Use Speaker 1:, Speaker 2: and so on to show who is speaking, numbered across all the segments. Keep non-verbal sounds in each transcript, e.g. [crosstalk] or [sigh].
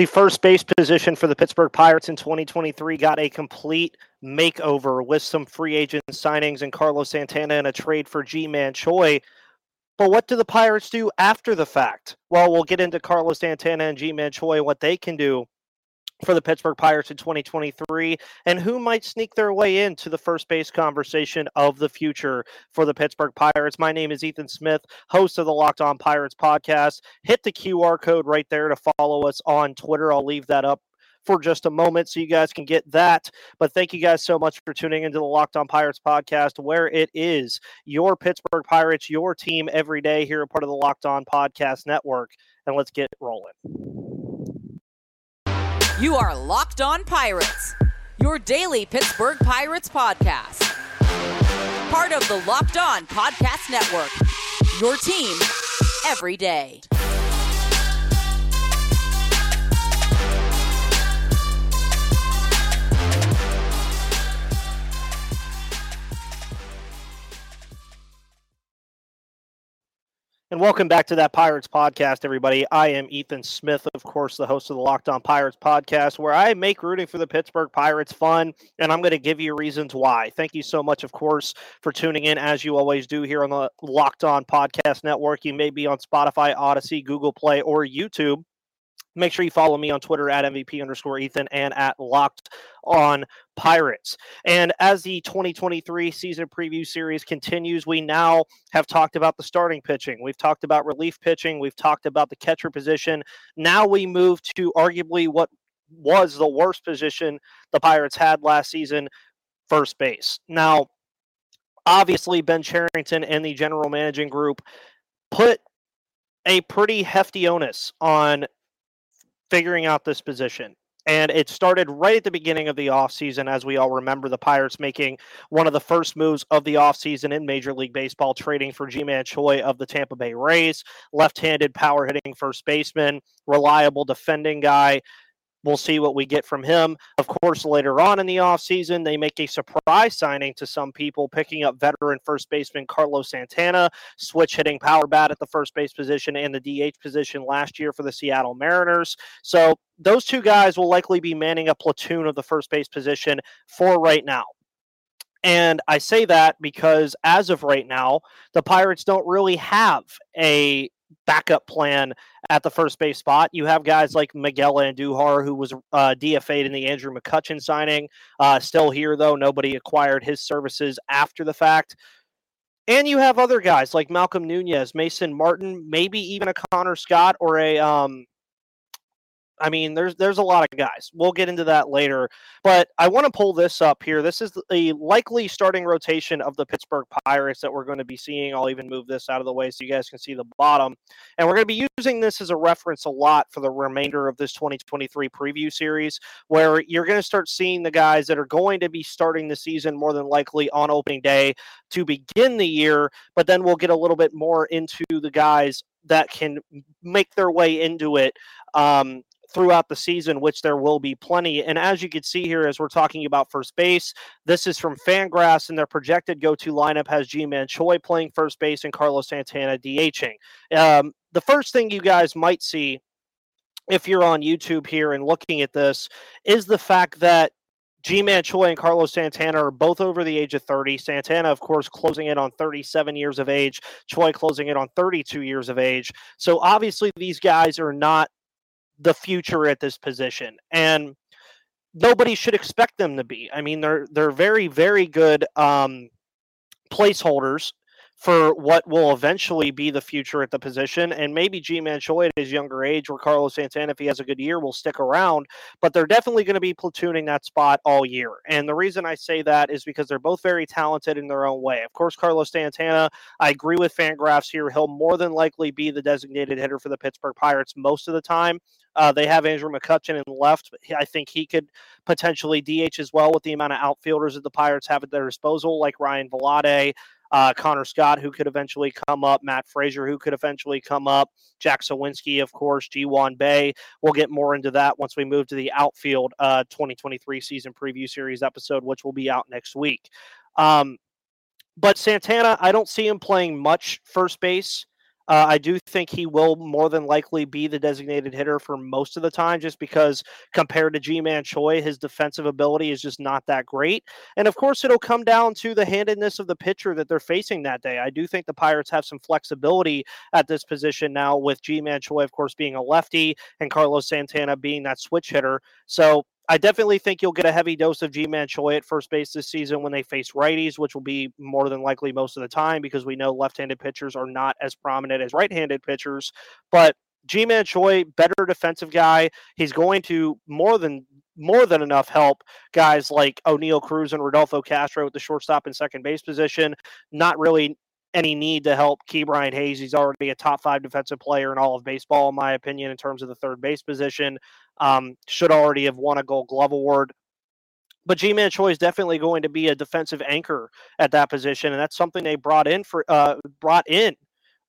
Speaker 1: The first base position for the Pittsburgh Pirates in 2023 got a complete makeover with some free agent signings and Carlos Santana and a trade for Ji-Man Choi. But what do the Pirates do after the fact? Well, we'll get into Carlos Santana and Ji-Man Choi, what they can do for the Pittsburgh Pirates in 2023 and who might sneak their way into the first base conversation of the future for the Pittsburgh Pirates. My name is Ethan Smith, host of the Locked On Pirates podcast. Hit the QR code right there to follow us on Twitter. I'll leave that up for just a moment so you guys can get that. But thank you guys so much for tuning into the Locked On Pirates podcast, where it is your Pittsburgh Pirates, your team every day here, a part of the Locked On Podcast Network. And let's get rolling.
Speaker 2: You are Locked On Pirates, your daily Pittsburgh Pirates podcast. Part of the Locked On Podcast Network, your team every day.
Speaker 1: And welcome back to that Pirates podcast, everybody. I am Ethan Smith, of course, the host of the Locked On Pirates podcast, where I make rooting for the Pittsburgh Pirates fun, and I'm going to give you reasons why. Thank you so much, of course, for tuning in, as you always do here on the Locked On Podcast Network. You may be on Spotify, Audacy, Google Play, or YouTube. Make sure you follow me on Twitter at MVP underscore Ethan and at Locked on Pirates. And as the 2023 season preview series continues, we now have talked about the starting pitching. We've talked about relief pitching. We've talked about the catcher position. Now we move to arguably what was the worst position the Pirates had last season first base. Now, obviously, Ben Cherington and the general managing group put a pretty hefty onus on figuring out this position. And it started right at the beginning of the offseason, as we all remember, the Pirates making one of the first moves of the offseason in Major League Baseball, trading for Ji-Man Choi of the Tampa Bay Rays, left handed power hitting first baseman, reliable defending guy. We'll see what we get from him. Of course, later on in the offseason, they make a surprise signing to some people, picking up veteran first baseman Carlos Santana, switch hitting power bat at the first base position and the DH position last year for the Seattle Mariners. So those two guys will likely be manning a platoon of the first base position for right now. And I say that because as of right now, the Pirates don't really have a backup plan at the first base spot. You have guys like Miguel Andujar, who was uh, DFA'd in the Andrew McCutchen signing, uh, still here though. Nobody acquired his services after the fact. And you have other guys like Malcolm Nunez, Mason Martin, maybe even a Connor Scott or a um, I mean, there's there's a lot of guys. We'll get into that later. But I want to pull this up here. This is the likely starting rotation of the Pittsburgh Pirates that we're going to be seeing. I'll even move this out of the way so you guys can see the bottom. And we're going to be using this as a reference a lot for the remainder of this 2023 preview series, where you're going to start seeing the guys that are going to be starting the season more than likely on opening day to begin the year. But then we'll get a little bit more into the guys that can make their way into it um, throughout the season, which there will be plenty. And as you can see here, as we're talking about first base, this is from Fangraphs, and their projected go to lineup has Ji-Man Choi playing first base and Carlos Santana DHing. Um, the first thing you guys might see if you're on YouTube here and looking at this is the fact that Ji-Man Choi and Carlos Santana are both over the age of 30. Santana, of course, closing in on 37 years of age. Choi closing in on 32 years of age. So obviously, these guys are not the future at this position. And nobody should expect them to be. I mean, they're they're very, very good um, placeholders for what will eventually be the future at the position. And maybe Ji-Man Choi at his younger age, or Carlos Santana, if he has a good year, will stick around. But they're definitely going to be platooning that spot all year. And the reason I say that is because they're both very talented in their own way. Of course, Carlos Santana, I agree with Fangraphs here. He'll more than likely be the designated hitter for the Pittsburgh Pirates most of the time. Uh, they have Andrew McCutchen in left. I think he could potentially DH as well with the amount of outfielders that the Pirates have at their disposal, like Ryan Vilade, uh, Connor Scott, who could eventually come up, Matt Fraizer, who could eventually come up, Jack Suwinski, of course, Ji-hwan Bae. We'll get more into that once we move to the outfield uh, 2023 season preview series episode, which will be out next week. Um, but Santana, I don't see him playing much first base. Uh, I do think he will more than likely be the designated hitter for most of the time, just because compared to Ji-Man Choi, his defensive ability is just not that great. And of course, it'll come down to the handedness of the pitcher that they're facing that day. I do think the Pirates have some flexibility at this position now, with Ji-Man Choi, of course, being a lefty and Carlos Santana being that switch hitter. So I definitely think you'll get a heavy dose of Ji-Man Choi at first base this season when they face righties, which will be more than likely most of the time because we know left-handed pitchers are not as prominent as right-handed pitchers. But Ji-Man Choi, better defensive guy. He's going to more than more than enough help guys like Oneil Cruz and Rodolfo Castro at the shortstop and second base position. Not really any need to help Ke'Bryan Hayes. He's already a top five defensive player in all of baseball, in my opinion, in terms of the third base position. Um, should already have won a Gold Glove award. But Ji-Man Choi is definitely going to be a defensive anchor at that position, and that's something they brought in for uh, brought in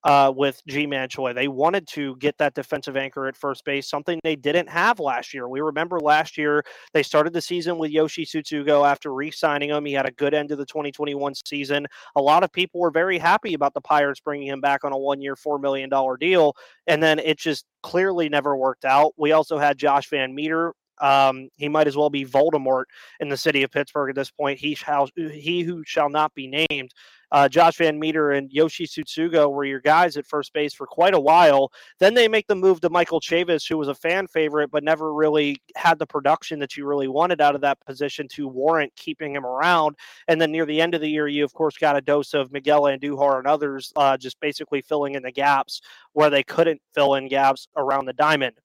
Speaker 1: uh, with Ji-Man Choi. They wanted to get that defensive anchor at first base, something they didn't have last year. We remember last year they started the season with Yoshi Tsutsugo after re-signing him. He had a good end of the 2021 season. A lot of people were very happy about the Pirates bringing him back on a one-year, four million dollar deal, and then it just clearly never worked out. We also had Josh VanMeter um, he might as well be Voldemort in the city of Pittsburgh at this point. He shall, he who shall not be named uh, Josh VanMeter and Yoshi Tsutsugo were your guys at first base for quite a while. Then they make the move to Michael Chavis, who was a fan favorite, but never really had the production that you really wanted out of that position to warrant keeping him around. And then near the end of the year, you of course got a dose of Miguel Andujar and others, uh, just basically filling in the gaps where they couldn't fill in gaps around the diamond.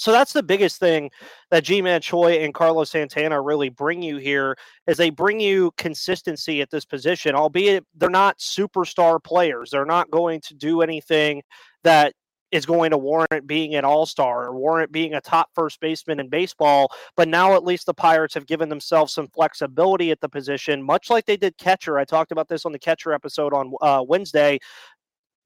Speaker 1: So that's the biggest thing that Ji-Man Choi and Carlos Santana really bring you here is they bring you consistency at this position, albeit they're not superstar players. They're not going to do anything that is going to warrant being an all-star or warrant being a top first baseman in baseball. But now at least the Pirates have given themselves some flexibility at the position, much like they did catcher. I talked about this on the catcher episode on uh, Wednesday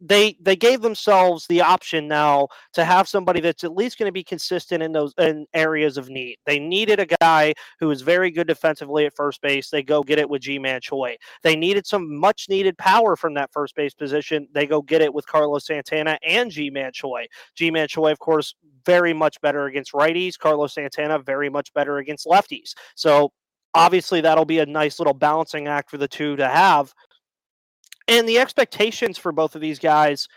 Speaker 1: they they gave themselves the option now to have somebody that's at least going to be consistent in those in areas of need. They needed a guy who is very good defensively at first base. They go get it with Ji-Man Choi. They needed some much needed power from that first base position. They go get it with Carlos Santana and Ji-Man Choi. Ji-Man Choi, of course, very much better against righties. Carlos Santana very much better against lefties. So obviously that'll be a nice little balancing act for the two to have and the expectations for both of these guys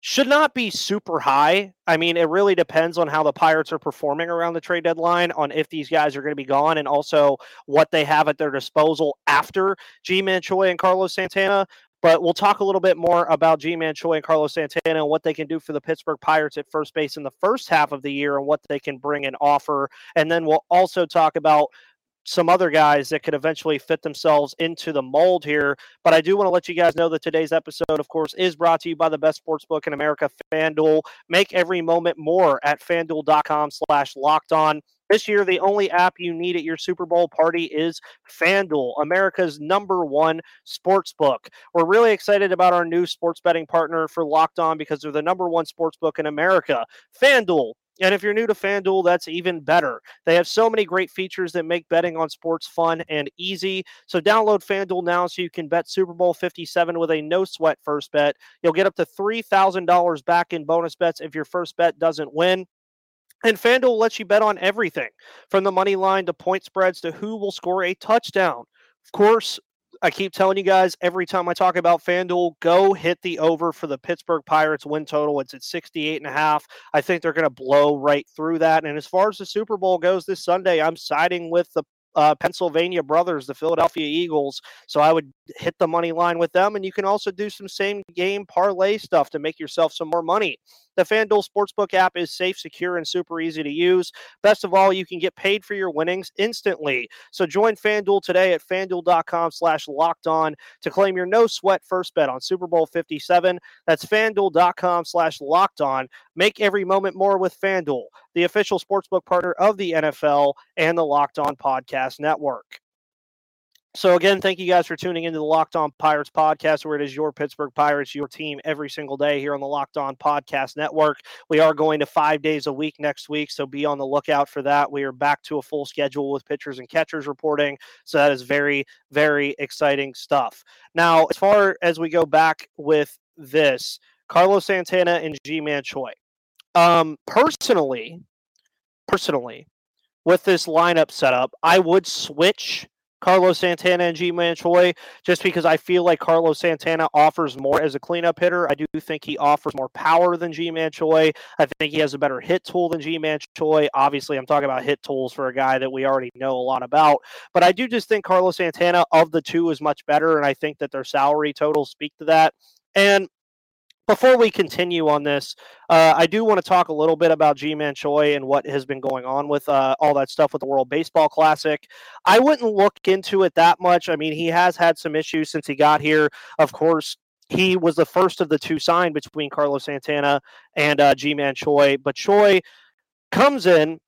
Speaker 1: should not be super high. I mean, it really depends on how the Pirates are performing around the trade deadline, on if these guys are going to be gone, and also what they have at their disposal after Ji-Man Choi and Carlos Santana. But we'll talk a little bit more about Ji-Man Choi and Carlos Santana and what they can do for the Pittsburgh Pirates at first base in the first half of the year and what they can bring and offer. And then we'll also talk about some other guys that could eventually fit themselves into the mold here. But I do want to let you guys know that today's episode, of course, is brought to you by the best sports book in America, FanDuel. Make every moment more at fanduel.com slash locked on. This year, the only app you need at your Super Bowl party is FanDuel, America's number one sports book. We're really excited about our new sports betting partner for Locked On because they're the number one sports book in America. FanDuel, and if you're new to FanDuel, that's even better. They have so many great features that make betting on sports fun and easy. So download FanDuel now so you can bet Super Bowl 57 with a no sweat first bet. You'll get up to $3,000 back in bonus bets if your first bet doesn't win. And FanDuel lets you bet on everything from the money line to point spreads to who will score a touchdown. Of course, I keep telling you guys every time I talk about FanDuel, go hit the over for the Pittsburgh Pirates win total. It's at 68 and a half. I think they're going to blow right through that. And as far as the Super Bowl goes this Sunday, I'm siding with the uh, Pennsylvania Brothers, the Philadelphia Eagles. So I would hit the money line with them. And you can also do some same game parlay stuff to make yourself some more money. The FanDuel Sportsbook app is safe, secure, and super easy to use. Best of all, you can get paid for your winnings instantly. So join FanDuel today at fanduel.com slash locked on to claim your no sweat first bet on Super Bowl 57. That's fanduel.com slash locked on. Make every moment more with FanDuel, the official sportsbook partner of the NFL and the Locked On Podcast Network. So again, thank you guys for tuning into the Locked On Pirates podcast, where it is your Pittsburgh Pirates, your team every single day here on the Locked On Podcast Network. We are going to five days a week next week, so be on the lookout for that. We are back to a full schedule with pitchers and catchers reporting, so that is very, very exciting stuff. Now, as far as we go back with this, Carlos Santana and Ji-Man Choi. Um, personally, personally, with this lineup setup, I would switch Carlos Santana and Ji-Man Choi just because I feel like Carlos Santana offers more as a cleanup hitter. I do think he offers more power than Ji-Man Choi. I think he has a better hit tool than Ji-Man Choi. Obviously, I'm talking about hit tools for a guy that we already know a lot about, but I do just think Carlos Santana of the two is much better, and I think that their salary totals speak to that. And before we continue on this, uh, I do want to talk a little bit about Ji-Man Choi and what has been going on with uh, all that stuff with the World Baseball Classic. I wouldn't look into it that much. I mean, he has had some issues since he got here. Of course, he was the first of the two signed between Carlos Santana and uh, Ji-Man Choi, but Choi comes in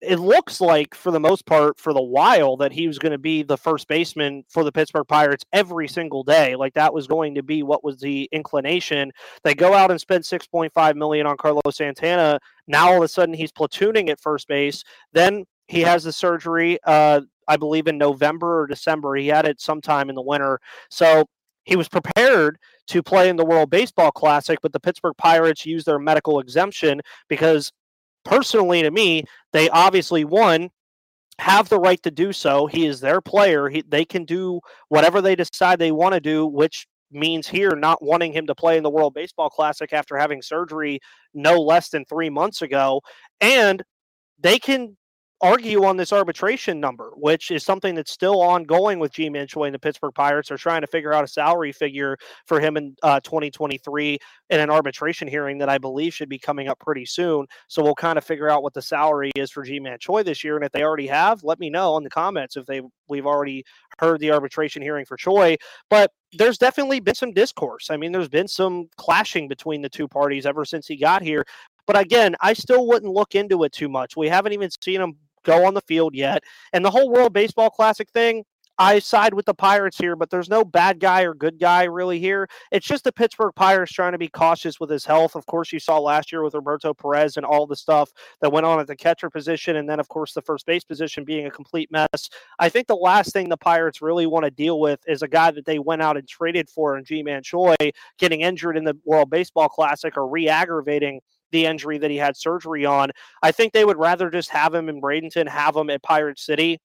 Speaker 1: it looks like for the most part for the while that he was going to be the first baseman for the Pittsburgh Pirates every single day. Like that was going to be what was the inclination. They go out and spend 6.5 million on Carlos Santana. Now all of a sudden he's platooning at first base. Then he has the surgery uh, I believe in November or December. He had it sometime in the winter. So he was prepared to play in the World Baseball Classic, but the Pittsburgh Pirates used their medical exemption because personally to me, they obviously won have the right to do so. He is their player. He, they can do whatever they decide they want to do, which means here not wanting him to play in the World Baseball Classic after having surgery no less than three months ago. And they can argue on this arbitration number, which is something that's still ongoing with Ji-Man and the Pittsburgh Pirates. are trying to figure out a salary figure for him in uh, 2023 in an arbitration hearing that I believe should be coming up pretty soon. So we'll kind of figure out what the salary is for Ji-Man Choi this year. And if they already have, let me know in the comments if they we've already heard the arbitration hearing for Choi. But there's definitely been some discourse. I mean, there's been some clashing between the two parties ever since he got here. But again, I still wouldn't look into it too much. We haven't even seen him go on the field yet. And the whole World Baseball Classic thing, I side with the Pirates here, but there's no bad guy or good guy really here. It's just the Pittsburgh Pirates trying to be cautious with his health. Of course, you saw last year with Roberto Perez and all the stuff that went on at the catcher position, and then, of course, the first base position being a complete mess. I think the last thing the Pirates really want to deal with is a guy that they went out and traded for in Ji-Man Choi getting injured in the World Baseball Classic or re aggravating the injury that he had surgery on. I think they would rather just have him in Bradenton, have him at Pirate City,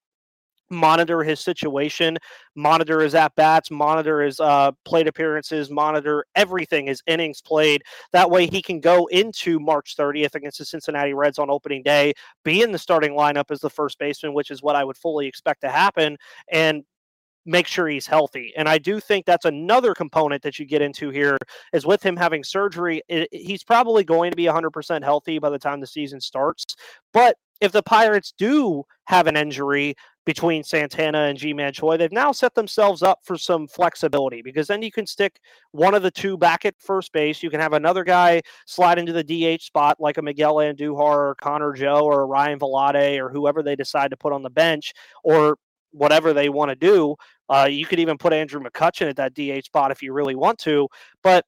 Speaker 1: monitor his situation, monitor his at bats, monitor his uh, plate appearances, monitor everything, his innings played. That way he can go into March 30th against the Cincinnati Reds on opening day, be in the starting lineup as the first baseman, which is what I would fully expect to happen, and make sure he's healthy. And I do think that's another component that you get into here is with him having surgery, it, he's probably going to be 100% healthy by the time the season starts. But if the Pirates do have an injury between Santana and Ji-Man Choi, they've now set themselves up for some flexibility because then you can stick one of the two back at first base. You can have another guy slide into the DH spot like a Miguel Andujar or Connor Joe or Ryan Vilade or whoever they decide to put on the bench or whatever they want to do. Uh, you could even put Andrew McCutchen at that DH spot if you really want to. But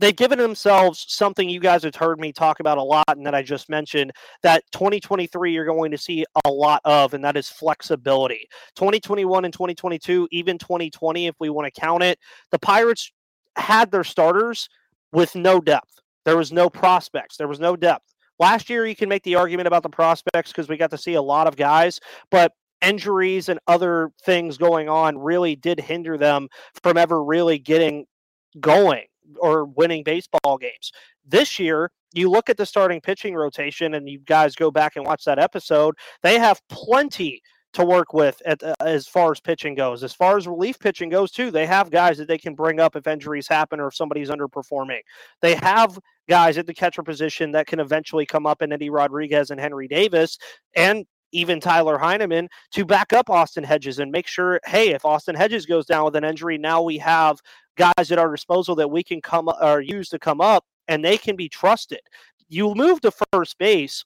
Speaker 1: they've given themselves something you guys have heard me talk about a lot and that I just mentioned that 2023 you're going to see a lot of, and that is flexibility. 2021 and 2022, even 2020, if we want to count it, the Pirates had their starters with no depth. There was no prospects, there was no depth. Last year, you can make the argument about the prospects because we got to see a lot of guys, but injuries and other things going on really did hinder them from ever really getting going or winning baseball games. This year, you look at the starting pitching rotation and you guys go back and watch that episode, they have plenty to work with at, uh, as far as pitching goes. As far as relief pitching goes, too, they have guys that they can bring up if injuries happen or if somebody's underperforming. They have guys at the catcher position that can eventually come up in Endy Rodriguez and Henry Davis. And even Tyler Heineman to back up Austin Hedges and make sure, hey, if Austin Hedges goes down with an injury, now we have guys at our disposal that we can come or use to come up and they can be trusted. You move to first base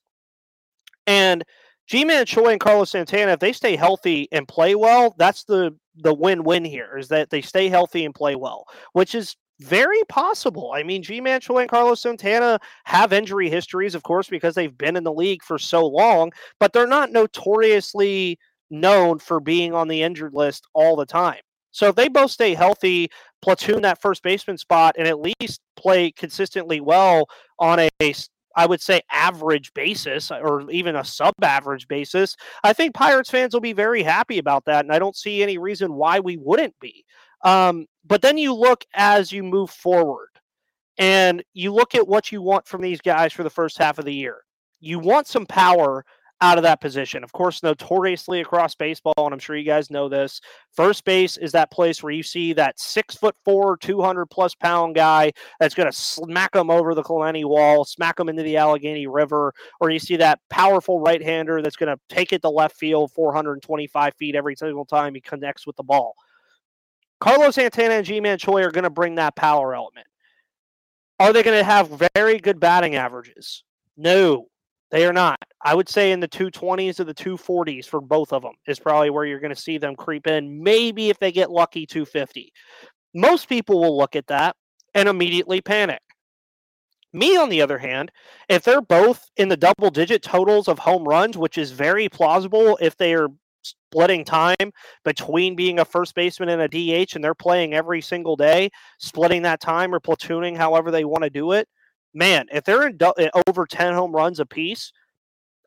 Speaker 1: and Ji-Man Choi and Carlos Santana, if they stay healthy and play well, that's the the win-win here is that they stay healthy and play well, which is very possible. I mean, Ji-Man and Carlos Santana have injury histories, of course, because they've been in the league for so long, but they're not notoriously known for being on the injured list all the time. So if they both stay healthy, platoon that first baseman spot, and at least play consistently well on a I would say average basis or even a sub average basis, I think Pirates fans will be very happy about that. And I don't see any reason why we wouldn't be. Um, but then you look as you move forward and you look at what you want from these guys for the first half of the year. You want some power out of that position. Of course, notoriously across baseball, and I'm sure you guys know this, first base is that place where you see that six foot four, 200 plus pound guy that's going to smack them over the Kalani wall, smack them into the Allegheny River, or you see that powerful right hander that's going to take it to left field 425 feet every single time he connects with the ball. Carlos Santana and Ji-Man Choi are going to bring that power element. Are they going to have very good batting averages? No, they are not. I would say in the 220s or the 240s for both of them is probably where you're going to see them creep in. Maybe if they get lucky, 250. Most people will look at that and immediately panic. Me, on the other hand, if they're both in the double digit totals of home runs, which is very plausible if they are splitting time between being a first baseman and a DH and they're playing every single day, splitting that time or platooning however they want to do it, man, if they're in do- eh, over 10 home runs apiece,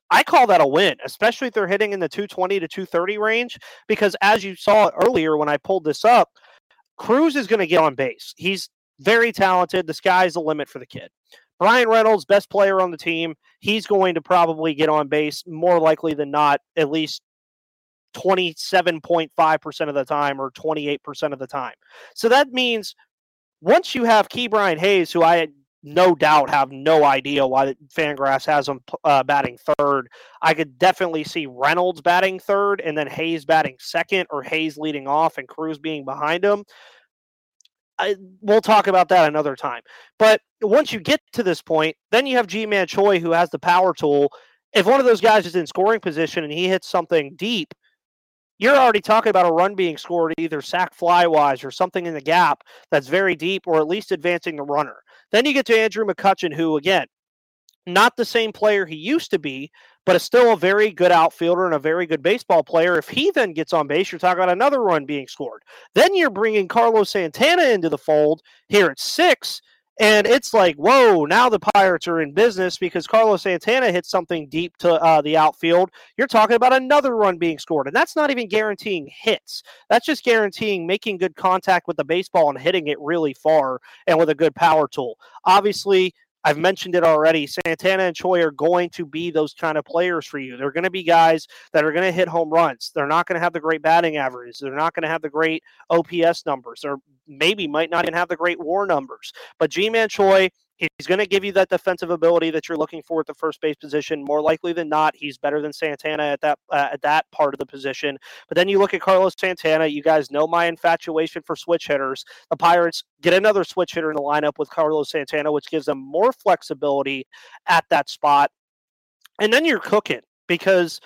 Speaker 1: I call that a win, especially if they're hitting in the 220 to 230 range. Because as you saw earlier when I pulled this up, Cruz is going to get on base. He's very talented. The sky's the limit for the kid. Bryan Reynolds, best player on the team, he's going to probably get on base more likely than not, at least 27.5% of the time or 28% of the time. So that means once you have Ke'Bryan Hayes, who I no doubt have no idea why Fangraphs has him uh, batting third. I could definitely see Reynolds batting third and then Hayes batting second or Hayes leading off and Cruz being behind him. I, we'll talk about that another time. But once you get to this point, then you have Ji-Man Choi who has the power tool. If one of those guys is in scoring position and he hits something deep, you're already talking about a run being scored either sac fly wise or something in the gap that's very deep or at least advancing the runner. Then you get to Andrew McCutchen, who, again, not the same player he used to be, but is still a very good outfielder and a very good baseball player. If he then gets on base, you're talking about another run being scored. Then you're bringing Carlos Santana into the fold here at six, and it's like, whoa, now the Pirates are in business because Carlos Santana hits something deep to uh, the outfield. You're talking about another run being scored. And that's not even guaranteeing hits. That's just guaranteeing making good contact with the baseball and hitting it really far and with a good power tool. Obviously, I've mentioned it already. Santana and Choi are going to be those kind of players for you. They're going to be guys that are going to hit home runs. They're not going to have the great batting averages. They're not going to have the great OPS numbers. Or maybe might not even have the great WAR numbers. But Ji-Man Choi He's going to give you that defensive ability that you're looking for at the first base position. More likely than not, he's better than Santana at that uh, at that part of the position. But then you look at Carlos Santana. You guys know my infatuation for switch hitters. The Pirates get another switch hitter in the lineup with Carlos Santana, which gives them more flexibility at that spot. And then you're cooking because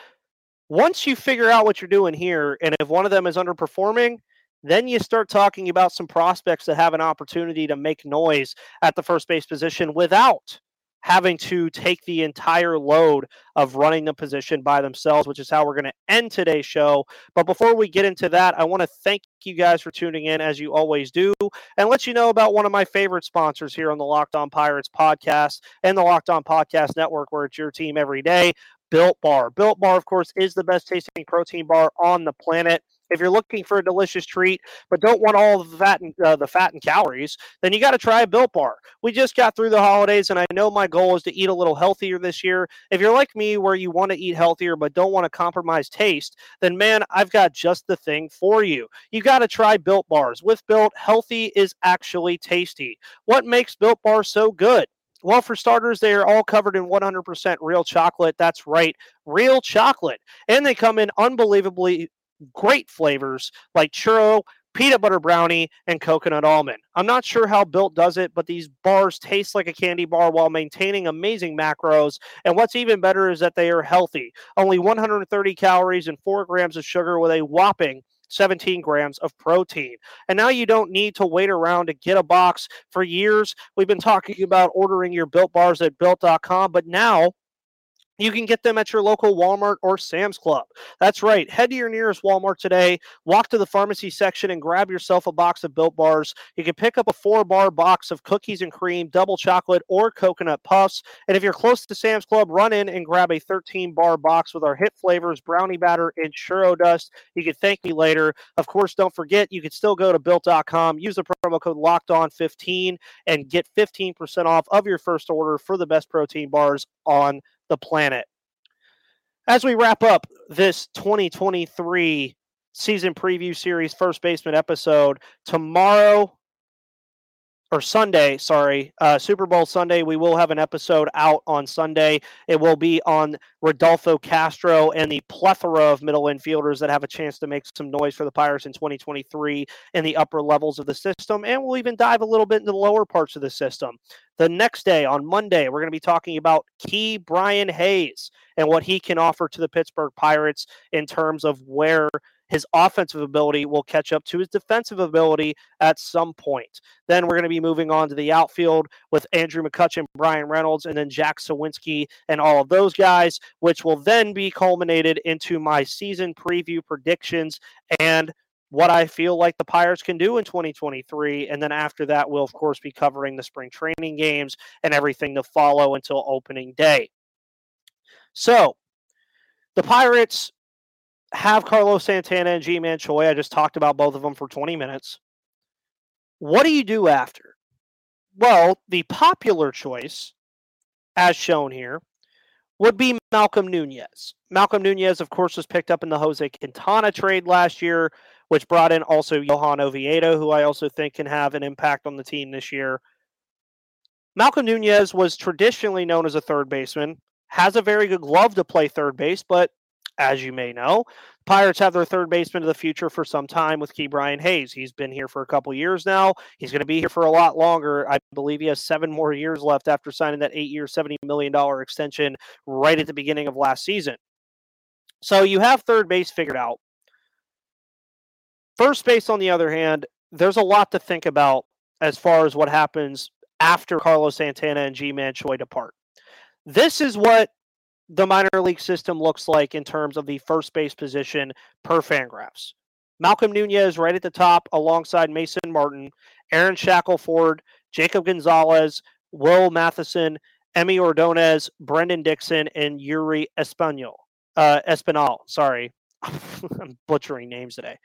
Speaker 1: once you figure out what you're doing here, and if one of them is underperforming, then you start talking about some prospects that have an opportunity to make noise at the first base position without having to take the entire load of running the position by themselves, which is how we're going to end today's show. But before we get into that, I want to thank you guys for tuning in as you always do and let you know about one of my favorite sponsors here on the Locked On Pirates podcast and the Locked On Podcast Network, where it's your team every day. Built Bar. Built Bar, of course, is the best tasting protein bar on the planet. If you're looking for a delicious treat but don't want all the fat and uh, the fat and calories, then you got to try a Built Bar. We just got through the holidays, and I know my goal is to eat a little healthier this year. If you're like me, where you want to eat healthier but don't want to compromise taste, then man, I've got just the thing for you. You got to try Built Bars. With Built, healthy is actually tasty. What makes Built Bar so good? Well, for starters, they are all covered in 100% real chocolate. That's right, real chocolate. And they come in unbelievably great flavors like churro, peanut butter brownie, and coconut almond. I'm not sure how Built does it, but these bars taste like a candy bar while maintaining amazing macros. And what's even better is that they are healthy. Only 130 calories and 4 grams of sugar with a whopping 17 grams of protein. And now you don't need to wait around to get a box. For years, we've been talking about ordering your built bars at built.com, but now you can get them at your local Walmart or Sam's Club. That's right. Head to your nearest Walmart today, walk to the pharmacy section, and grab yourself a box of built bars. You can pick up a four bar box of cookies and cream, double chocolate, or coconut puffs. And if you're close to Sam's Club, run in and grab a 13 bar box with our hit flavors, brownie batter, and churro dust. You can thank me later. Of course, don't forget, you can still go to built.com, use the promo code locked on 15 and get 15% off of your first order for the best protein bars on the planet. As we wrap up this 2023 season preview series first baseman episode, tomorrow or Sunday, sorry, uh, Super Bowl Sunday. We will have an episode out on Sunday. It will be on Rodolfo Castro and the plethora of middle infielders that have a chance to make some noise for the Pirates in 2023 in the upper levels of the system. And we'll even dive a little bit into the lower parts of the system. The next day, on Monday, we're going to be talking about Ke'Bryan Hayes and what he can offer to the Pittsburgh Pirates in terms of where his offensive ability will catch up to his defensive ability at some point. Then we're going to be moving on to the outfield with Andrew McCutchen, Bryan Reynolds, and then Jack Suwinski and all of those guys, which will then be culminated into my season preview predictions and what I feel like the Pirates can do in 2023. And then after that, we'll, of course, be covering the spring training games and everything to follow until opening day. So, the Pirates have Carlos Santana and Ji-Man Choi. I just talked about both of them for 20 minutes. What do you do after? Well, the popular choice, as shown here, would be Malcolm Nunez. Malcolm Nunez, of course, was picked up in the Jose Quintana trade last year, which brought in also Johan Oviedo, who I also think can have an impact on the team this year. Malcolm Nunez was traditionally known as a third baseman, has a very good glove to play third base, but as you may know. Pirates have their third baseman of the future for some time with Ke'Bryan Hayes. He's been here for a couple years now. He's going to be here for a lot longer. I believe he has seven more years left after signing that eight year, $70 million extension right at the beginning of last season. So you have third base figured out. First base, on the other hand, there's a lot to think about as far as what happens after Carlos Santana and Ji-Man Choi depart. This is what the minor league system looks like in terms of the first base position per Fangraphs. Malcolm Nunez right at the top alongside Mason Martin, Aaron Shackelford, Jacob Gonzalez, Will Matthiessen, Emmy Ordonez, Brendan Dixon, and Yuri Espanol. Uh, Espinal, sorry. [laughs] I'm butchering names today.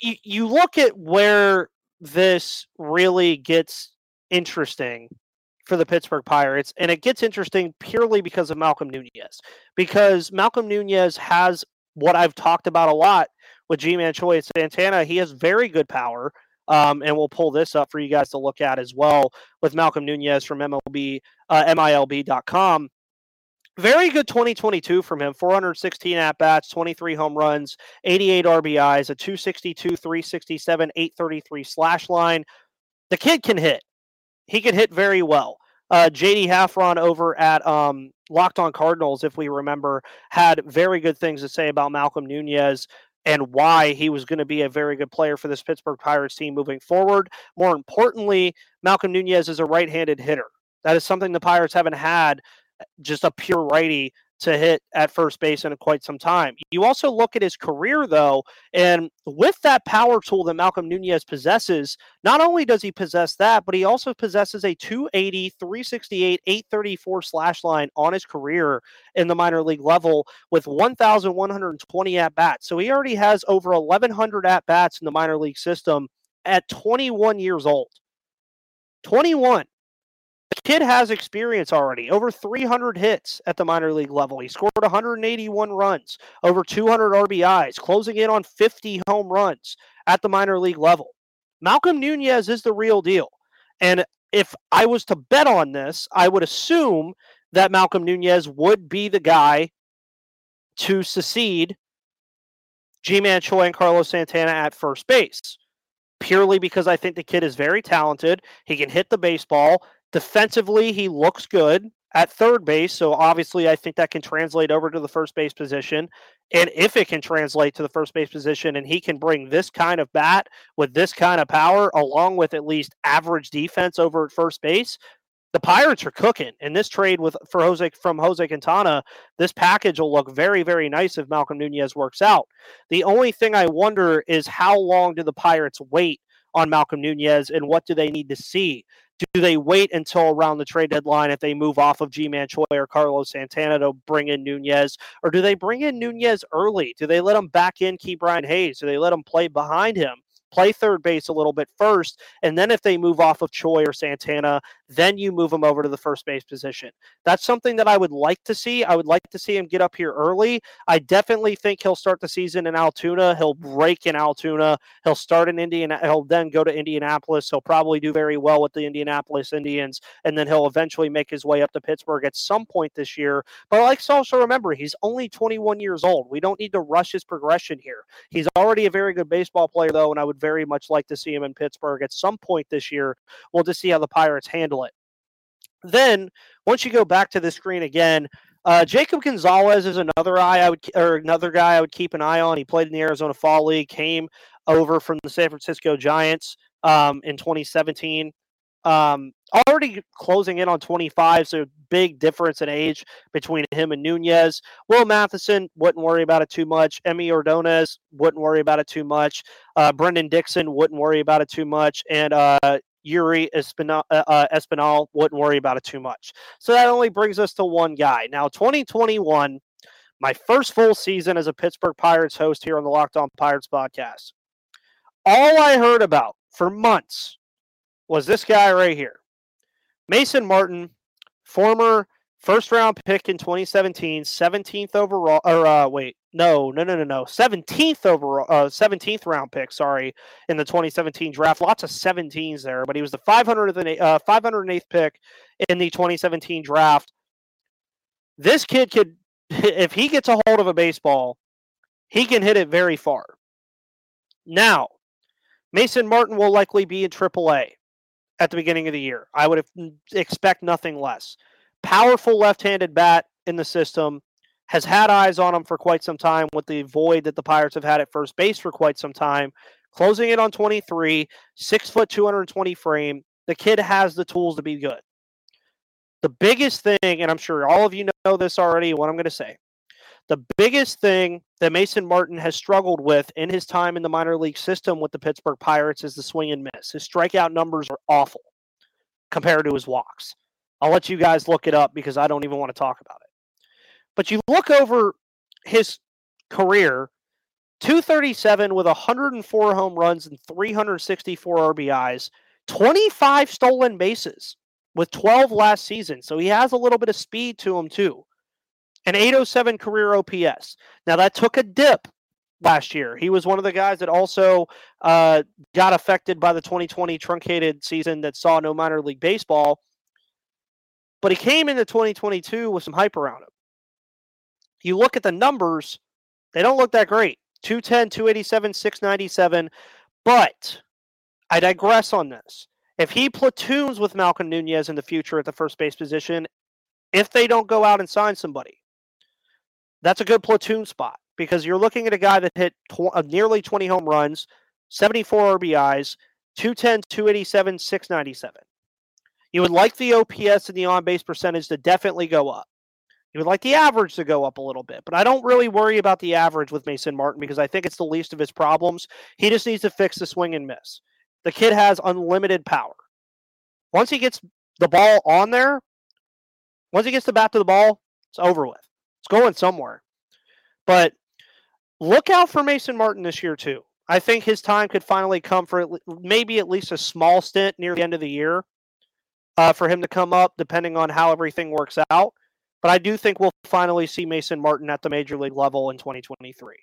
Speaker 1: You, you look at where this really gets interesting for the Pittsburgh Pirates. And it gets interesting purely because of Malcolm Nunez, because Malcolm Nunez has what I've talked about a lot with Ji-Man Choi and Santana. He has very good power. Um, and we'll pull this up for you guys to look at as well with Malcolm Nunez from MLB, uh, MILB.com. Very good 2022 from him 416 at bats, 23 home runs, 88 RBIs, a 262, 367, 833 slash line. The kid can hit he can hit very well. Uh, JD Haffron over at um, Locked On Cardinals, if we remember, had very good things to say about Malcolm Nunez and why he was going to be a very good player for this Pittsburgh Pirates team moving forward. More importantly, Malcolm Nunez is a right handed hitter. That is something the Pirates haven't had, just a pure righty to hit at first base in quite some time. You also look at his career, though, and with that power tool that Malcolm Nunez possesses, not only does he possess that, but he also possesses a 280, 368, 834 slash line on his career in the minor league level with 1,120 at bats. So he already has over 1,100 at bats in the minor league system at 21 years old. 21 kid has experience already. Over 300 hits at the minor league level. He scored 181 runs, over 200 RBIs, closing in on 50 home runs at the minor league level. Malcolm Nunez is the real deal. And if I was to bet on this, I would assume that Malcolm Nunez would be the guy to succeed Ji-Man Choi and Carlos Santana at first base. Purely because I think the kid is very talented. He can hit the baseball. Defensively, he looks good at third base. So obviously, I think that can translate over to the first base position. And if it can translate to the first base position and he can bring this kind of bat with this kind of power, along with at least average defense over at first base, the Pirates are cooking. And this trade with for Jose from Jose Quintana, this package will look very, very nice if Malcolm Nunez works out. The only thing I wonder is how long do the Pirates wait on Malcolm Nunez and what do they need to see? Do they wait until around the trade deadline if they move off of Ji-Man Choi or Carlos Santana to bring in Nunez? Or do they bring in Nunez early? Do they let him back in Ke'Bryan Hayes? Do they let him play behind him? Play third base a little bit first. And then if they move off of Choi or Santana, then you move them over to the first base position. That's something that I would like to see. I would like to see him get up here early. I definitely think he'll start the season in Altoona. He'll break in Altoona. He'll start in Indiana. He'll then go to Indianapolis. He'll probably do very well with the Indianapolis Indians. And then he'll eventually make his way up to Pittsburgh at some point this year. But let's also remember, he's only 21 years old. We don't need to rush his progression here. He's already a very good baseball player, though, and I would very much like to see him in Pittsburgh at some point this year. We'll just see how the Pirates handle it. Then, once you go back to the screen again, uh, Jacob Gonzalez is another eye I would or another guy I would keep an eye on. He played in the Arizona Fall League, came over from the San Francisco Giants um, in 2017. Um, already closing in on 25, so big difference in age between him and Nunez. Will Matthiessen wouldn't worry about it too much. Emmy Ordonez wouldn't worry about it too much. Uh, Brendan Dixon wouldn't worry about it too much, and uh, Yuri Espinal, uh, uh, Espinal wouldn't worry about it too much. So that only brings us to one guy. Now, 2021, my first full season as a Pittsburgh Pirates host here on the Locked On Pirates podcast. All I heard about for months was this guy right here. Mason Martin, former first round pick in 2017, 17th overall, or uh, wait, no, no, no, no, no, 17th overall, uh, 17th round pick, sorry, in the 2017 draft. Lots of 17s there, but he was the 500th, uh, 508th pick in the 2017 draft. This kid could, [laughs] if he gets a hold of a baseball, he can hit it very far. Now, Mason Martin will likely be in AAA at the beginning of the year. I would mm, expect nothing less. Powerful left-handed bat in the system has had eyes on him for quite some time with the void that the Pirates have had at first base for quite some time. Closing it on 23, six foot, 220 frame. The kid has the tools to be good. The biggest thing, and I'm sure all of you know this already, what I'm going to say. The biggest thing that Mason Martin has struggled with in his time in the minor league system with the Pittsburgh Pirates is the swing and miss. His strikeout numbers are awful compared to his walks. I'll let you guys look it up because I don't even want to talk about it. But you look over his career 237 with 104 home runs and 364 RBIs, 25 stolen bases with 12 last season. So he has a little bit of speed to him, too an 807 career OPS. Now that took a dip last year. He was one of the guys that also uh, got affected by the 2020 truncated season that saw no minor league baseball. But he came into 2022 with some hype around him. You look at the numbers, they don't look that great 210, 287, 697. But I digress on this. If he platoons with Malcolm Nunez in the future at the first base position, if they don't go out and sign somebody, that's a good platoon spot because you're looking at a guy that hit tw- uh, nearly 20 home runs, 74 RBIs, 210, 287, 697. You would like the OPS and the on base percentage to definitely go up. You would like the average to go up a little bit, but I don't really worry about the average with Mason Martin because I think it's the least of his problems. He just needs to fix the swing and miss. The kid has unlimited power. Once he gets the ball on there, once he gets the bat to the ball, it's over with. It's going somewhere. But look out for Mason Martin this year, too. I think his time could finally come for maybe at least a small stint near the end of the year uh, for him to come up, depending on how everything works out. But I do think we'll finally see Mason Martin at the major league level in 2023.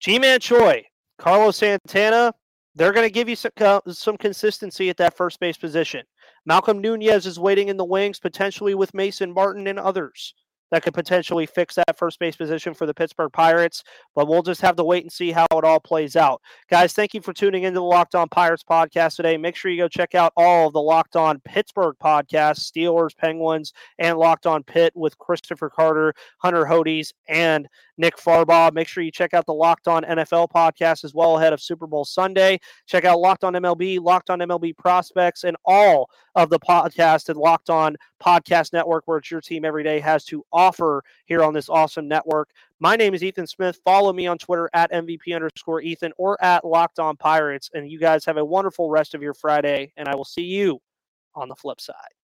Speaker 1: Ji-Man Choi, Carlos Santana, they're going to give you some, uh, some consistency at that first base position. Malcolm Nunez is waiting in the wings, potentially with Mason Martin and others that could potentially fix that first base position for the Pittsburgh Pirates. But we'll just have to wait and see how it all plays out. Guys, thank you for tuning into the Locked On Pirates podcast today. Make sure you go check out all of the Locked On Pittsburgh podcasts, Steelers, Penguins, and Locked On Pitt with Christopher Carter, Hunter Hodes, and Nick Farbaugh. Make sure you check out the Locked On NFL podcast as well ahead of Super Bowl Sunday. Check out Locked On MLB, Locked On MLB Prospects, and all of the podcast and Locked On Podcast Network, where it's your team every day has to offer here on this awesome network. My name is Ethan Smith. Follow me on Twitter at MVP underscore Ethan or at Locked On Pirates. And you guys have a wonderful rest of your Friday, and I will see you on the flip side.